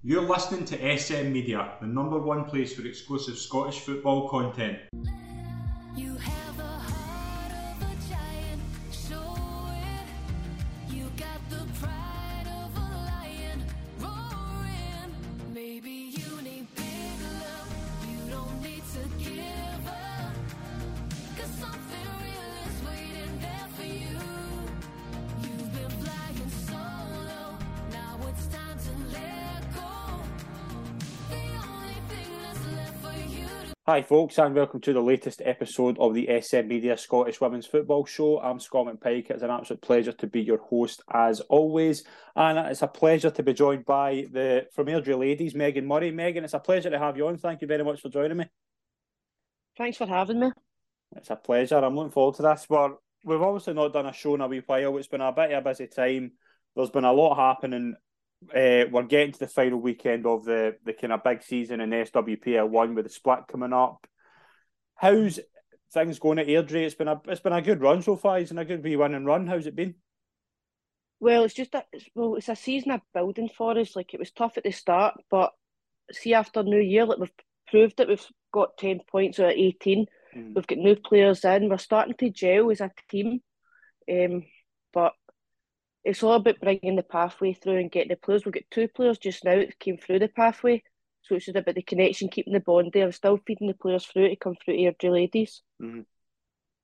You're listening to SM Media, the number one place for exclusive Scottish football content. Hi, folks, and welcome to the latest episode of the SM Media Scottish Women's Football Show. I'm Scott McPike. It's an absolute pleasure to be your host as always, and it's a pleasure to be joined by the from Airdrie ladies, Megan Murray. Megan, it's a pleasure to have you on. Thank you very much for joining me. Thanks for having me. It's a pleasure. I'm looking forward to this. But we've obviously not done a show in a wee while. It's been a bit of a busy time. There's been a lot happening. Uh, we're getting to the final weekend of the the kind of big season in SWPL one with the split coming up. How's things going at Airdrie? It's been a it's been a good run so far. It's been a good wee win and run. How's it been? Well, it's just that it's, well, it's a season of building for us. Like it was tough at the start, but see after New Year, like we've proved that we've got ten points out of eighteen. Mm. We've got new players in. We're starting to gel as a team. Um, but it's all about bringing the pathway through and getting the players. We've got two players just now that came through the pathway. So it's just about the connection, keeping the bond there, still feeding the players through to come through to Airdrie ladies. Mhm.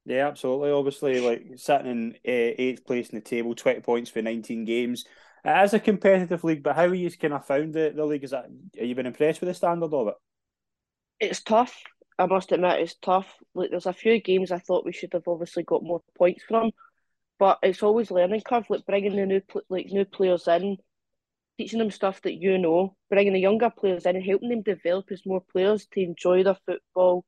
Yeah, absolutely. Obviously, like sitting in uh, eighth place in the table, twenty points for nineteen games. It is a competitive league, but how you kind of found the, the league? Is that have you been impressed with the standard of it? It's tough. I must admit, it's tough. Like there's a few games I thought we should have obviously got more points from, but it's always learning curve. Like bringing the new like new players in, teaching them stuff that you know, bringing the younger players in and helping them develop as more players to enjoy their football,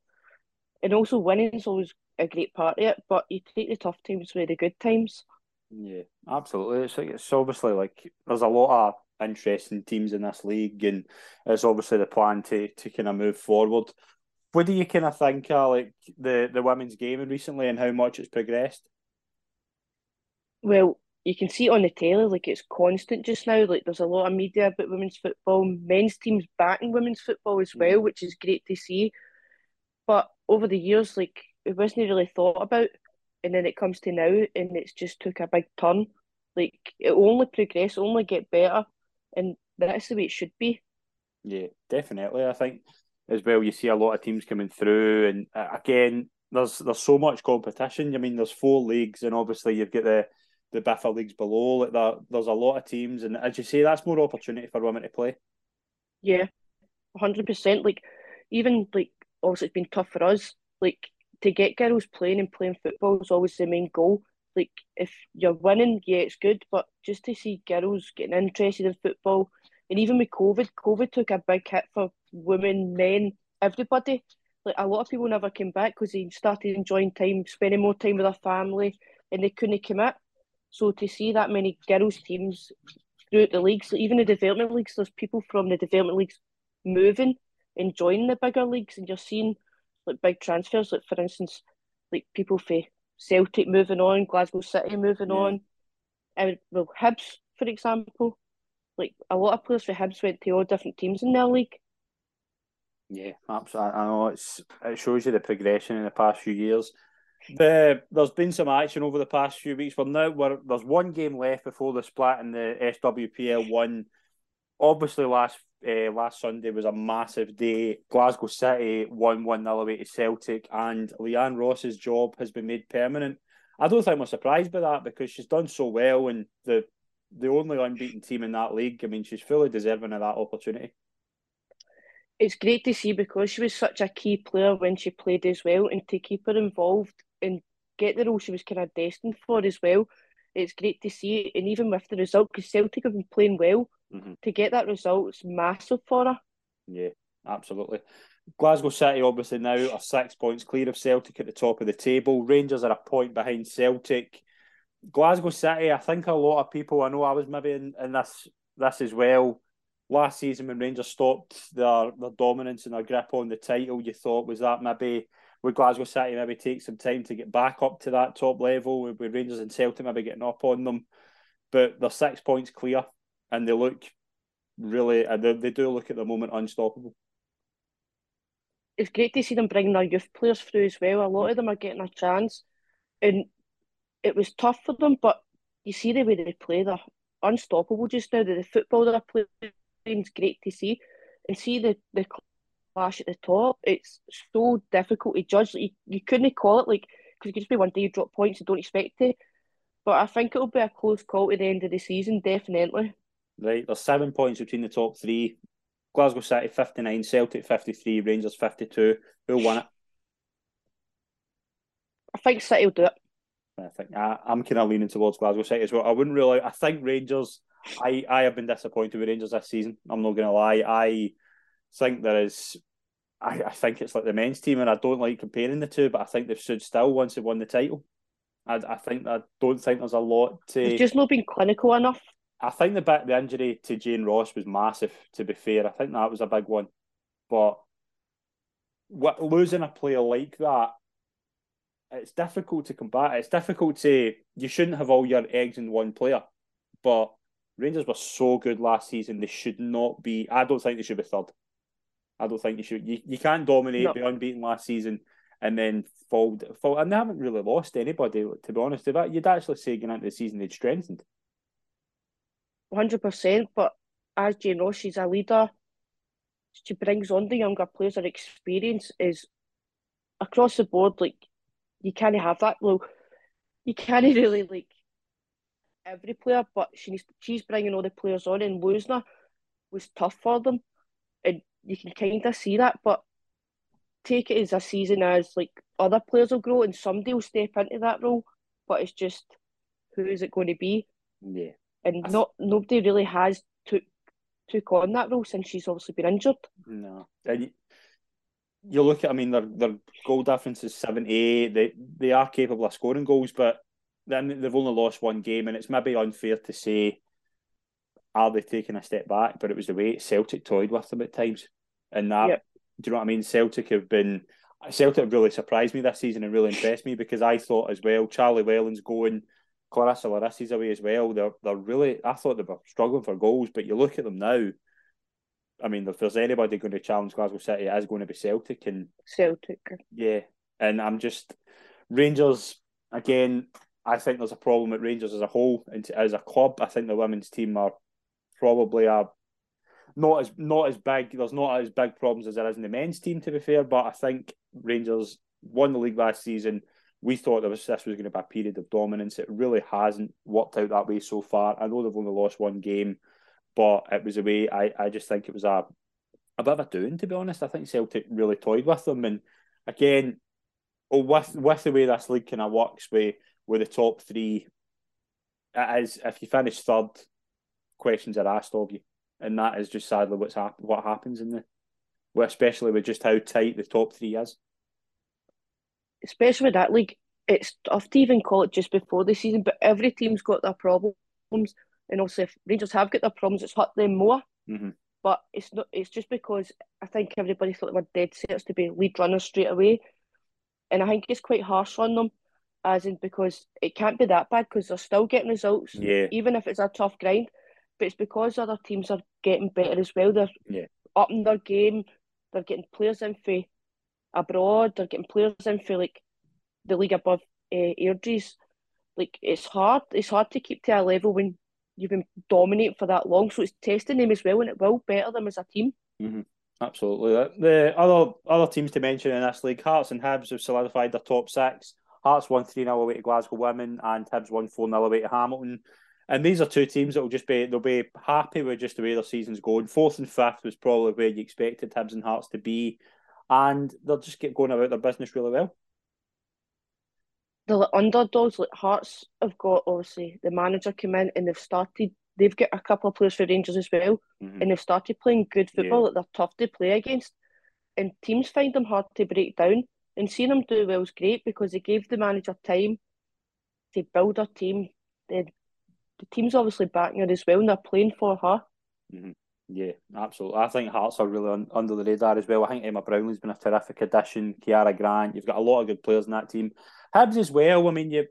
and also winning is always a great part of it. But you take the tough times with the good times. Yeah, absolutely. It's like it's obviously like there's a lot of interesting teams in this league, and it's obviously the plan to to kind of move forward. What do you kind of think of like the the women's game recently and how much it's progressed? Well, you can see it on the telly, like it's constant just now. Like there's a lot of media about women's football, men's teams backing women's football as well, which is great to see. But over the years, like it wasn't really thought about, and then it comes to now, and it's just took a big turn. Like it only progress, only get better, and that's the way it should be. Yeah, definitely. I think as well you see a lot of teams coming through, and uh, again, there's there's so much competition. I mean, there's four leagues, and obviously you've got the the BIFA leagues below. Like that, there's a lot of teams, and as you say, that's more opportunity for women to play. Yeah, hundred percent. Like even like obviously it's been tough for us. Like to get girls playing and playing football is always the main goal. Like if you're winning, yeah, it's good, but just to see girls getting interested in football, and even with COVID, COVID took a big hit for women, men, everybody. Like a lot of people never came back because they started enjoying time, spending more time with their family, and they couldn't commit. So to see that many girls teams throughout the leagues, even the development leagues, there's people from the development leagues moving and joining the bigger leagues, and you're seeing like big transfers. Like for instance, like people for Celtic moving on, Glasgow City moving Yeah. on, and well Hibs, for example. Like a lot of players for Hibs went to all different teams in their league. Yeah, absolutely. I know it's it shows you the progression in the past few years. The there's been some action over the past few weeks. We're now we're, there's one game left before the splat in the SWPL one. Obviously, last uh, last Sunday was a massive day. Glasgow City won one 0 away to Celtic, and Leanne Ross's job has been made permanent. I don't think we're surprised by that because she's done so well, and the the only unbeaten team in that league. I mean, she's fully deserving of that opportunity. It's great to see because she was such a key player when she played as well, and to keep her involved and get the role she was kind of destined for as well. It's great to see, and even with the result, because Celtic have been playing well, Mhm. to get that result is massive for her. Yeah, absolutely. Glasgow City obviously now are six points clear of Celtic at the top of the table. Rangers are a point behind Celtic. Glasgow City, I think a lot of people, I know I was maybe in, in this this as well. Last season when Rangers stopped their their dominance and their grip on the title, you thought was that maybe would Glasgow City maybe take some time to get back up to that top level with, with Rangers and Celtic maybe getting up on them. But they're six points clear and they look really uh, they, they do look at the moment unstoppable. It's great to see them bringing their youth players through as well. A lot of them are getting a chance, and it was tough for them. But you see the way they play; they're unstoppable just now. The football they're playing is great to see, and see the the clash at the top. It's so difficult to judge. You, you couldn't call it like because it could just be one day you drop points and don't expect it. But I think it'll be a close call to the end of the season, definitely. Right, there's seven points between the top three. Glasgow City 59, Celtic 53, Rangers 52. Who'll win it? I think City will do it. I think I, I'm kind of leaning towards Glasgow City as well. I wouldn't really. I think Rangers. I I have been disappointed with Rangers this season. I'm not going to lie. I think there is. I, I think it's like the men's team, and I don't like comparing the two, but I think they've stood still once they've won the title. I, I think I don't think there's a lot to. It's just not been clinical enough. I think the bit the injury to Jane Ross was massive. To be fair, I think that was a big one. But what, losing a player like that, it's difficult to combat. It's difficult to. You shouldn't have all your eggs in one player. But Rangers were so good last season. They should not be. I don't think they should be third. I don't think you should. You, you can't dominate, No. be unbeaten last season, and then fall, fall. And they haven't really lost anybody, to be honest. They've, you'd actually say going into the season they'd strengthened. hundred percent. But as Jane Ross, she's a leader. She brings on the younger players. Her experience is across the board. Like you can't have that. Well, you can't really like every player, but she needs, she's bringing all the players on, and losing her was tough for them, you can kind of see that. But take it as a season as like other players will grow, and somebody will step into that role. But it's just who is it going to be? Yeah. and not nobody really has took took on that role since she's obviously been injured. No. And you, look at, I mean, their their goal difference is 78. They they are capable of scoring goals, but then they've only lost one game, and it's maybe unfair to say, are they taking a step back? But it was the way Celtic toyed with them at times. And that, Yep. do you know what I mean? Celtic have been, Celtic have really surprised me this season and really impressed me because I thought as well, Charlie Wellings going, Clarissa Larisey's away as well. They're they're really. I thought they were struggling for goals, but you look at them now. I mean, if there's anybody going to challenge Glasgow City, it is going to be Celtic, and Celtic. yeah, and I'm just Rangers again. I think there's a problem at Rangers as a whole, and as a club, I think the women's team are probably a not as not as big. There's not as big problems as there is in the men's team, to be fair. But I think Rangers won the league last season. We thought there was this was going to be a period of dominance. It really hasn't worked out that way so far. I know they've only lost one game, but it was a way. I, I just think it was a a bit of a doing, to be honest. I think Celtic really toyed with them, and again, oh, with with the way this league kind of works, with with the top three, is if you finish third, questions are asked of you, and that is just sadly what's hap- what happens in the, well, especially with just how tight the top three is. Especially with that league, it's tough to even call it just before the season, but every team's got their problems. And also if Rangers have got their problems, it's hurt them more. Mhm. But it's not it's just because I think everybody thought they were dead set to be lead runners straight away. And I think it's quite harsh on them, as in because it can't be that bad because they're still getting results. Yeah, even if it's a tough grind. But it's because other teams are getting better as well. They're Yeah. upping their game. They're getting players in for abroad. They're getting players in for like the league above uh, Airdries. Like it's hard. It's hard to keep to a level when you've been dominating for that long. So it's testing them as well, and it will better them as a team. Mhm. absolutely. The other other teams to mention in this league, Hearts and Hibs have solidified their top six. Hearts won 3 0 away to Glasgow Women, and Hibs won 4 0 away to Hamilton. And these are two teams that will just be they'll be happy with just the way their season's going. Fourth and fifth was probably where you expected Hibs and Hearts to be, and they'll just get going about their business really well. The underdogs, like Hearts, have got obviously the manager come in and they've started. They've got a couple of players for Rangers as well. Mhm. and they've started playing good football Yeah. that they're tough to play against. And teams find them hard to break down. And seeing them do well is great because they gave the manager time to build a team. The team's obviously backing her as well and they're playing for her. Mhm. Yeah, absolutely. I think Hearts are really un- under the radar as well. I think Emma Brownlee's been a terrific addition. Ciara Grant, you've got a lot of good players in that team. Hibs as well. I mean, you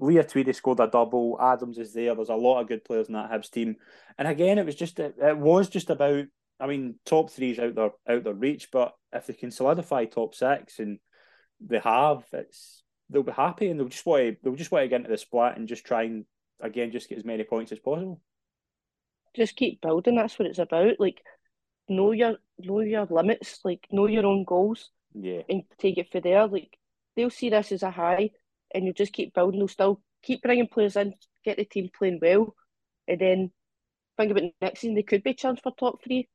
Leah Tweedy scored a double. Adams is there. There's a lot of good players in that Hibs team. And again, it was just it was just about. I mean, top three is out there out their reach, but if they can solidify top six and they have, it's they'll be happy and they'll just want to they'll just want to get into the split and just try and again just get as many points as possible. Just keep building. That's what it's about. Like know your know your limits. Like know your own goals Yeah, and take it for there. Like they'll see this as a high, and you just keep building. They'll still keep bringing players in, get the team playing well, and then think about next season. They could be chance for top three.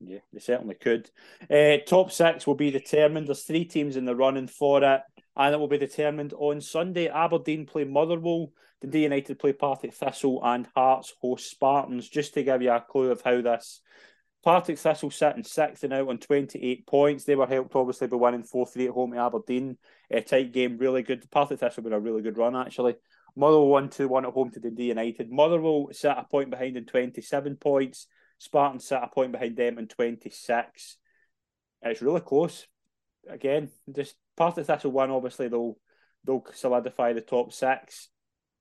yeah, they certainly could. Uh, top six will be determined. There's three teams in the running for it, and it will be determined on Sunday. Aberdeen play Motherwell, Dundee United play Partick Thistle, and Hearts host Spartans. Just to give you a clue of how this. Partick Thistle sitting sixth and out on 28 points. They were helped obviously by winning 4 3 at home to Aberdeen. A tight game, really good. Partick Thistle been a really good run actually. Motherwell 1 2 1 at home to Dundee United. Motherwell sat a point behind in 27 points. Spartans sat a point behind them in 26. It's really close. Again, just Partick Thistle win, obviously they'll they'll solidify the top six.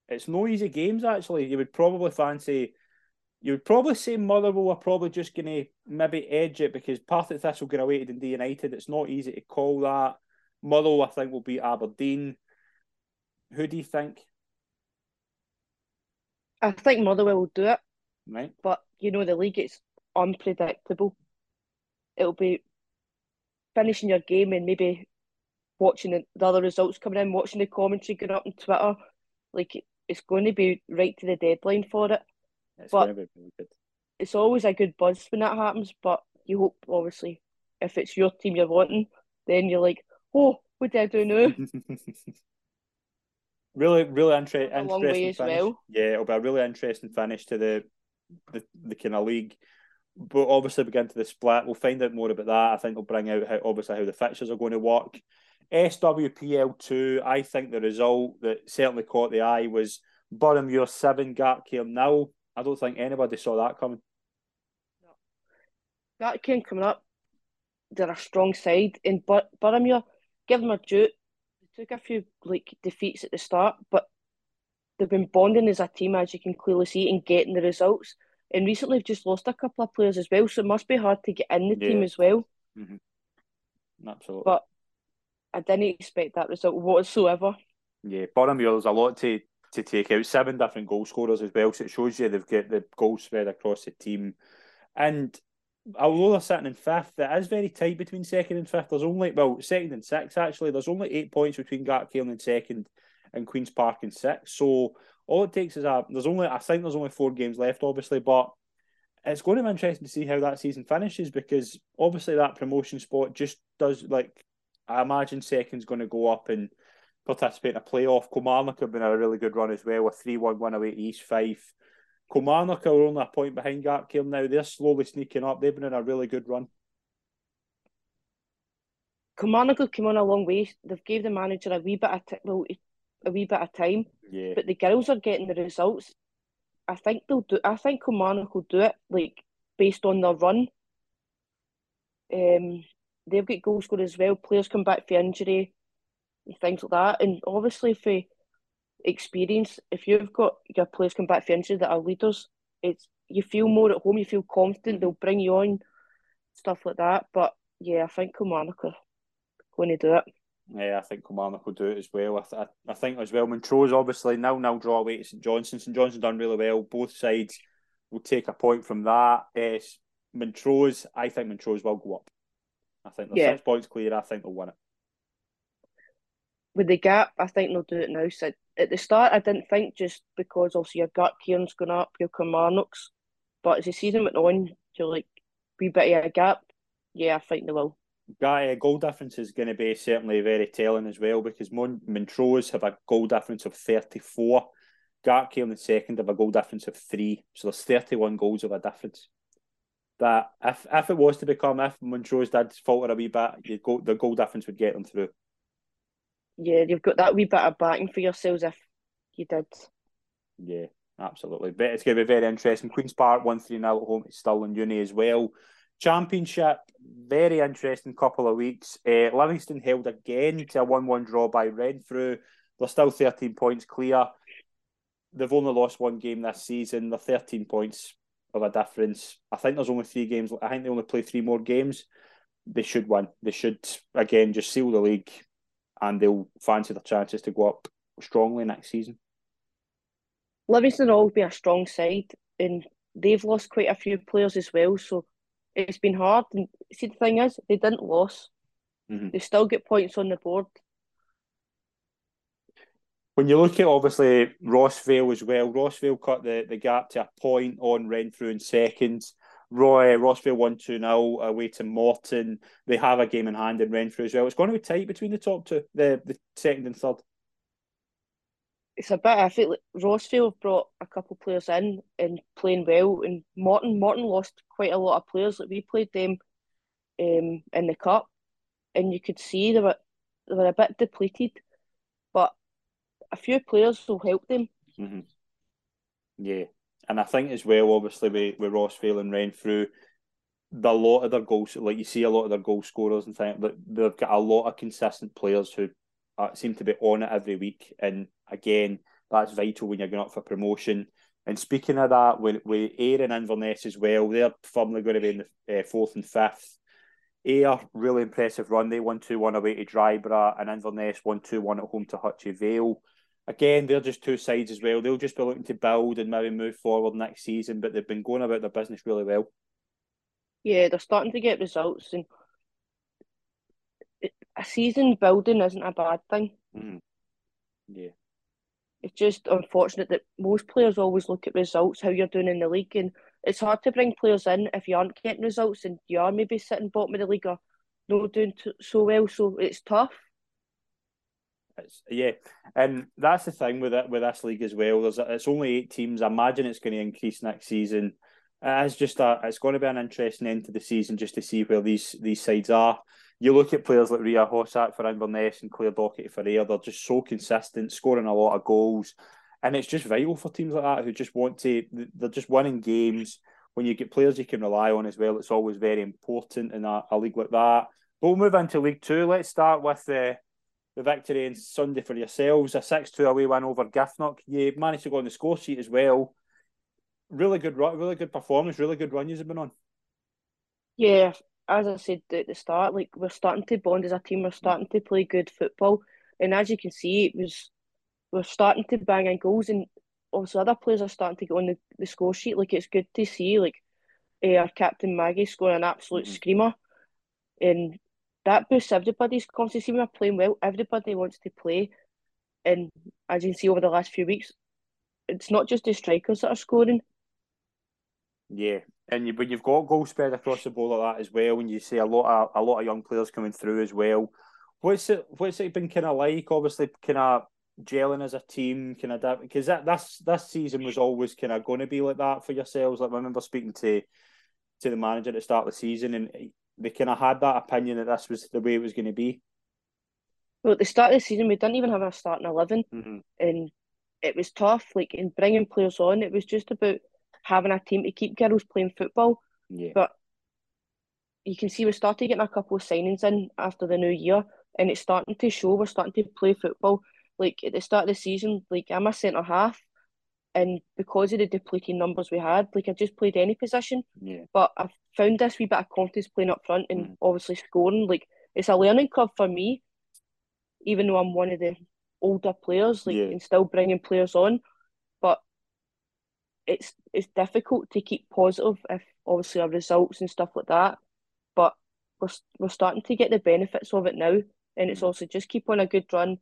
It's no easy games actually. You would probably fancy you would probably say Motherwell are probably just going to maybe edge it because Partick Thistle get away to Dundee United. It's not easy to call that. Motherwell, I think, will beat Aberdeen. Who do you think? I think Motherwell will do it, Right? but you know the league is unpredictable. It'll be finishing your game and maybe watching the, the other results coming in, watching the commentary going up on Twitter. Like it's going to be right to the deadline for it. It's But- going to be really good. It's always a good buzz when that happens, but you hope obviously if it's your team you're wanting, then you're like, oh, what do I do now? really, really inter- A long interesting finish. well. Yeah, it'll be a really interesting finish to the the, the kind of league. But obviously, we get into the split. We'll find out more about that. I think they'll bring out how obviously how the fixtures are going to work. SWPL two. I think the result that certainly caught the eye was Boroughmuir seven, Gartcairn now. I don't think anybody saw that coming. that came coming up, they're a strong side. And but Boroughmuir, give them a due. They took a few like defeats at the start, but they've been bonding as a team, as you can clearly see, and getting the results. And recently, they've just lost a couple of players as well, so it must be hard to get in the team as well. Mm-hmm. Absolutely. But I didn't expect that result whatsoever. Yeah, Boroughmuir, there's a lot to, to take out. Seven different goal scorers as well, so it shows you they've got the goals spread across the team. And although they're sitting in fifth, it is very tight between second and fifth. There's only, well, second and sixth actually, there's only eight points between Gartcairn and second and Queen's Park in sixth. So all it takes is a, there's only, I think there's only four games left, obviously, but it's going to be interesting to see how that season finishes because obviously that promotion spot just does, like, I imagine second's going to go up and participate in a playoff. Kilmarnock have been a really good run as well, with 3 1 win away to East Fife. Kilmarnock are only a point behind Gartcairn now. They're slowly sneaking up. They've been in a really good run. Kilmarnock have come on a long way. They've gave the manager a wee bit of t- well, a wee bit of time, Yeah. but the girls are getting the results. I think they'll do. I think Kilmarnock will do it, like based on their run. Um, they've got goal scorers as well. Players come back for injury things like that, and obviously for experience, if you've got your players come back for injury that are leaders, it's you feel more at home. You feel confident. They'll bring you on, stuff like that. But yeah, I think Kilmarnock are going to do it. Yeah, I think Kilmarnock will do it as well. I, th- I think as well, Montrose obviously now now draw away to St Johnstone. St Johnstone done really well. Both sides will take a point from that. Yes, Montrose, I think Montrose will go up. I think they're Yeah. six points clear. I think they'll win it. with the gap, I think they'll do it now. So at the start, I didn't think just because obviously your gut Kieran's going up, your Kilmarnock's, but as the season went on, you're like, wee bit of a gap. Yeah, I think they will. Guy, goal difference is going to be certainly very telling as well because Mon- Montrose have a goal difference of 34. Gartcairn the second have a goal difference of three. So there's 31 goals of a difference. That if if it was to become, if Montrose did falter a wee bit, you go, the goal difference would get them through. Yeah, you've got that wee bit of backing for yourselves if you did. Yeah, absolutely. But it's going to be very interesting. Queen's Park 1 3 0 at home to Stirling Uni as well. Championship, very interesting couple of weeks. Uh, Livingston held again to a 1 1 draw by Renfrew. They're still 13 points clear. They've only lost one game this season. They're 13 points of a difference. I think there's only three games. I think they only play three more games. They should win. They should, again, just seal the league and they'll fancy their chances to go up strongly next season. Livingston will always be a strong side, and they've lost quite a few players as well. So it's been hard. And see, the thing is, they didn't lose. Mhm. They still get points on the board. When you look at obviously Rossvale as well, Rossvale cut the, the gap to a point on Renfrew in seconds. Roy Rossvale won 2 0 away to Morton. They have a game in hand in Renfrew as well. It's going to be tight between the top two, the, the second and third. It's a bit. I feel like Rossvale have brought a couple players in and playing well, and Morton Morton lost quite a lot of players. Like we played them um, in the cup, and you could see they were they were a bit depleted, but a few players will help them. Mm-hmm. Yeah. And I think as well, obviously, with, with Rossvale and Renfrew, the lot of their goals, like you see a lot of their goal scorers and things, but they've got a lot of consistent players who uh, seem to be on it every week. And again, that's vital when you're going up for promotion. And speaking of that, with, with Ayr and Inverness as well, they're firmly going to be in the uh, fourth and fifth. Ayr, really impressive run. They won 2 1 away to Dryburgh, and Inverness won 2 1 at home to Hutchie Vale. Again, they're just two sides as well. They'll just be looking to build and maybe move forward next season, but they've been going about their business really well. Yeah, they're starting to get results, and a season building isn't a bad thing. Mm. Yeah. It's just unfortunate that most players always look at results, how you're doing in the league, and it's hard to bring players in if you aren't getting results and you are maybe sitting bottom of the league or not doing t- so well. So it's tough. It's, yeah, and that's the thing with it with this league as well. There's it's only eight teams. I imagine it's going to increase next season. It's just a, it's going to be an interesting end to the season just to see where these these sides are. You look at players like Ria Hossack for Inverness and Claire Doherty for Ayr. They're just so consistent, scoring a lot of goals, and it's just vital for teams like that who just want to. They're just winning games. When you get players you can rely on as well, it's always very important in a, a league like that. But we'll move into League Two. Let's start with the the victory on Sunday for yourselves, a 6 2 away win over Giffnock. You managed to go on the score sheet as well. Really good really good performance, really good run you've been on. Yeah, as I said at the start, like we're starting to bond as a team. We're starting to play good football, and as you can see, it was we're starting to bang in goals, and also other players are starting to get on the, the score sheet. Like it's good to see, like uh, our captain Maggie scoring an absolute Mhm. screamer, and that boosts everybody's confidence. See, when we're playing well, everybody wants to play, and as you can see over the last few weeks, it's not just the strikers that are scoring. Yeah, and you, when you've got goals spread across the board like that as well, and you see a lot of a lot of young players coming through as well, what's it what's it been kind of like? Obviously, kind of gelling as a team, kind of because that this this season was always kind of going to be like that for yourselves. Like I remember speaking to to the manager at the start of the season, and they kind of had that opinion that this was the way it was going to be. Well, at the start of the season, we didn't even have a starting 11, Mm-hmm. and it was tough. Like, in bringing players on, it was just about having a team to keep girls playing football. Yeah, But you can see we started getting a couple of signings in after the new year, and it's starting to show. We're starting to play football. Like, at the start of the season, like, I'm a centre half, and because of the depleting numbers we had, like, I just played any position. yeah, But I've found this wee bit of confidence playing up front and Mm. obviously scoring. Like it's a learning curve for me, even though I'm one of the older players, like Yeah. and still bringing players on. But it's it's difficult to keep positive if obviously our results and stuff like that. But we're we're starting to get the benefits of it now, and it's Mm. also just keep on a good run.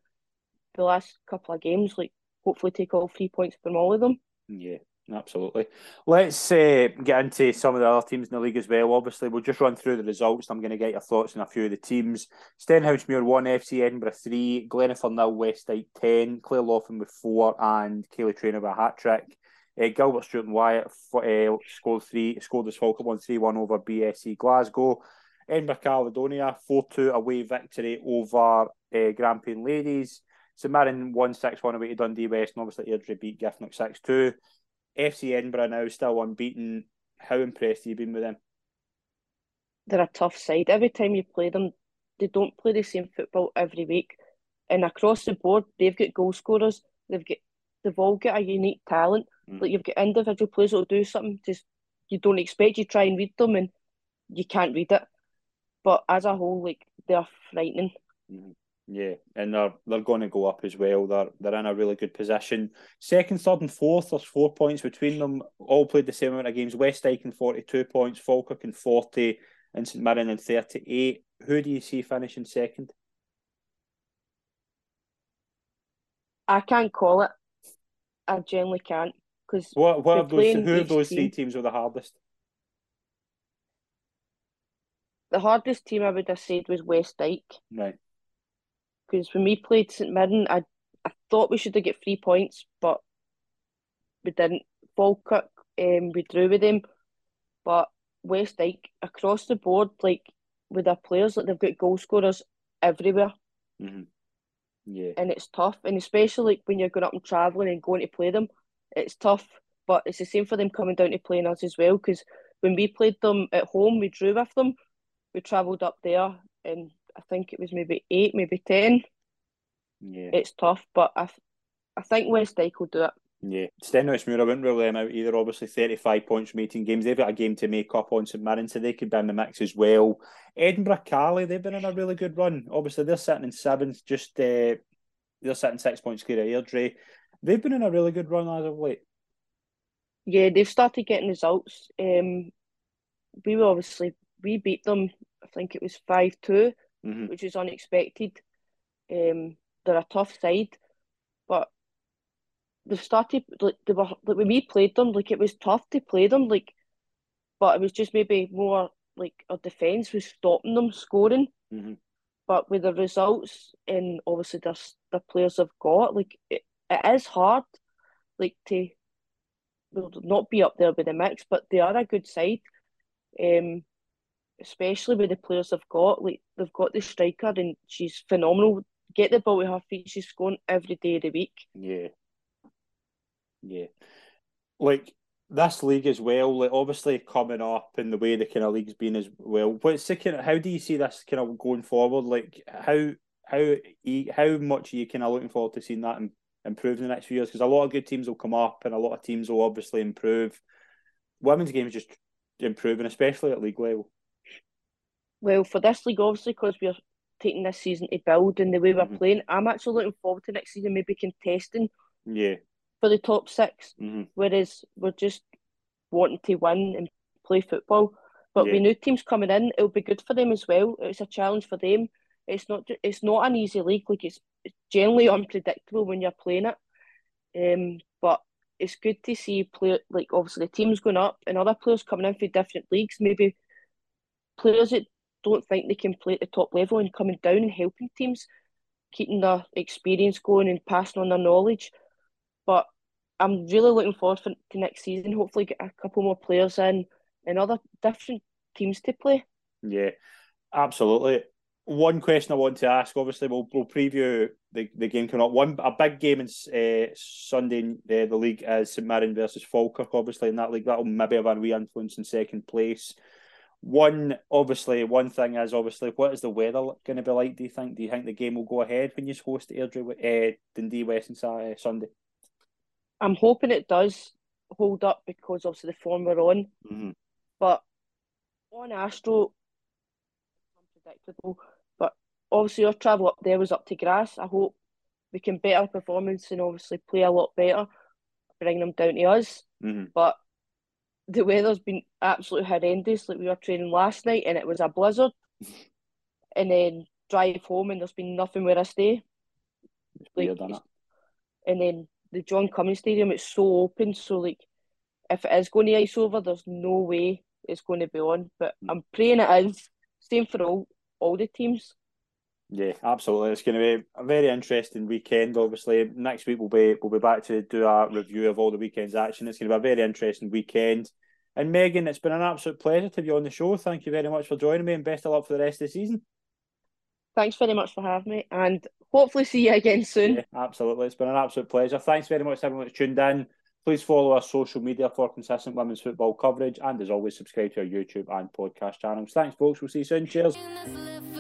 The last couple of games, like hopefully take all three points from all of them. yeah. Absolutely. Let's uh, get into some of the other teams in the league as well. Obviously, we'll just run through the results. I'm going to get your thoughts on a few of the teams. Stenhousemuir 1, FC Edinburgh 3, Glenafton nil, Westdyke 10, Clare Laughlin with 4, and Kaylee Trainer with a hat trick. Uh, Gilbert Stewart and Wyatt uh, scored three, scored as Falkirk 1 3 1 over BSC Glasgow. Edinburgh Caledonia 4 2 away victory over uh, Grampian Ladies. St Mirren 1 6 1 away to Dundee West, and obviously Airdrie beat Giffnock 6 2. FC Edinburgh now still unbeaten. How impressed have you been with them? they're a tough side. Every time you play them, they don't play the same football every week. and across the board, they've got goal scorers. They've got they've all got a unique talent. Mm. Like you've got individual players that'll do something just you don't expect. You try and read them and you can't read it. But as a whole, like they're frightening. Yeah, and they're they're going to go up as well. They're they're in a really good position. Second, third, and fourth. There's four points between them. All played the same amount of games. West Dyke in forty two points, Falkirk in forty, and St Mirren in thirty eight. Who do you see finishing second? I can't call it. I generally can't because What what of those? Who of those three teams were the hardest? the hardest team I would have said was West Dyke. Right. Because when we played St Mirren, I I thought we should have got three points, but we didn't. Falkirk, um, we drew with them, but West Dyke across the board, like with their players, like they've got goal scorers everywhere, hmm Yeah. and it's tough, and especially like when you're going up and travelling and going to play them, it's tough. But it's the same for them coming down to playing us as well, because when we played them at home, we drew with them. We travelled up there, and I think it was maybe eight, maybe ten. Yeah, it's tough, but I, th- I think West Dyke will do it. Yeah, Stenhousemuir, I wouldn't rule them out either. Obviously, 35 points from 18 games. They've got a game to make up on St Mirren, so they could be in the mix as well. Edinburgh Carly, they've been in a really good run. Obviously, they're sitting in seventh, just uh, they're sitting six points clear of Airdrie. They've been in a really good run as of late. Yeah, they've started getting results. Um, we were obviously, we beat them, I think it was 5 2 mm-hmm. which is unexpected. Um, they're a tough side, but they've started like they were like when we played them, like it was tough to play them, like, but it was just maybe more like our defense was stopping them scoring. Mm-hmm. But with the results and obviously the the players have got, like it, it is hard, like to not be up there with the mix, but they are a good side. Um, especially with the players they've got. Like they've got the striker and she's phenomenal. Get the ball with her feet, she's scoring every day of the week. Yeah. Yeah. Like this league as well, like obviously coming up and the way the kind of league's been as well. What's of, how do you see this kind of going forward? Like how how how much are you kind of looking forward to seeing that im- improve in the next few years? Because a lot of good teams will come up and a lot of teams will obviously improve. Women's games just improving, especially at league level. Well, for this league, obviously, because we're taking this season to build and the way we're Mhm. playing, I'm actually looking forward to next season, maybe contesting Yeah. for the top 6 hmm whereas we're just wanting to win and play football. But Yeah. with new teams coming in, it'll be good for them as well. It's a challenge for them. It's not it's not an easy league. Like it's, it's generally unpredictable when you're playing it. Um, but it's good to see player like obviously the teams going up and other players coming in for different leagues. Maybe players that don't think they can play at the top level and coming down and helping teams, keeping their experience going and passing on their knowledge. But I'm really looking forward for, to next season. Hopefully, get a couple more players in and other different teams to play. Yeah, absolutely. One question I want to ask, obviously, we'll, we'll preview the, the game coming up. One a big game in uh, Sunday in the league is St Mirren versus Falkirk, obviously, in that league. That'll maybe have a wee influence in second place. One, obviously, one thing is obviously, what is the weather going to be like? Do you think? Do you think the game will go ahead when you host Airdrie, uh, Dundee West on Saturday, Sunday? I'm hoping it does hold up because obviously the form we're on. Mm-hmm. But on Astro, unpredictable. But obviously, our travel up there was up to grass. I hope we can better performance and obviously play a lot better, bring them down to us. Mm-hmm. But the weather's been absolutely horrendous. Like we were training last night and it was a blizzard, and then drive home and there's been nothing where I stay. Like, weird, and then the John Cummins Stadium, it's so open. So like, if it is going to ice over, there's no way it's going to be on. But Mm. I'm praying it is. Same for all all the teams. Yeah, absolutely. It's going to be a very interesting weekend. Obviously, next week we'll be we'll be back to do a review of all the weekend's action. It's going to be a very interesting weekend. And Megan, it's been an absolute pleasure to be on the show. Thank you very much for joining me, and best of luck for the rest of the season. Thanks very much for having me, and hopefully see you again soon. Yeah, absolutely. It's been an absolute pleasure. Thanks very much to everyone that's tuned in. Please follow our social media for consistent women's football coverage, and as always, subscribe to our YouTube and podcast channels. Thanks, folks. We'll see you soon. Cheers. that's left for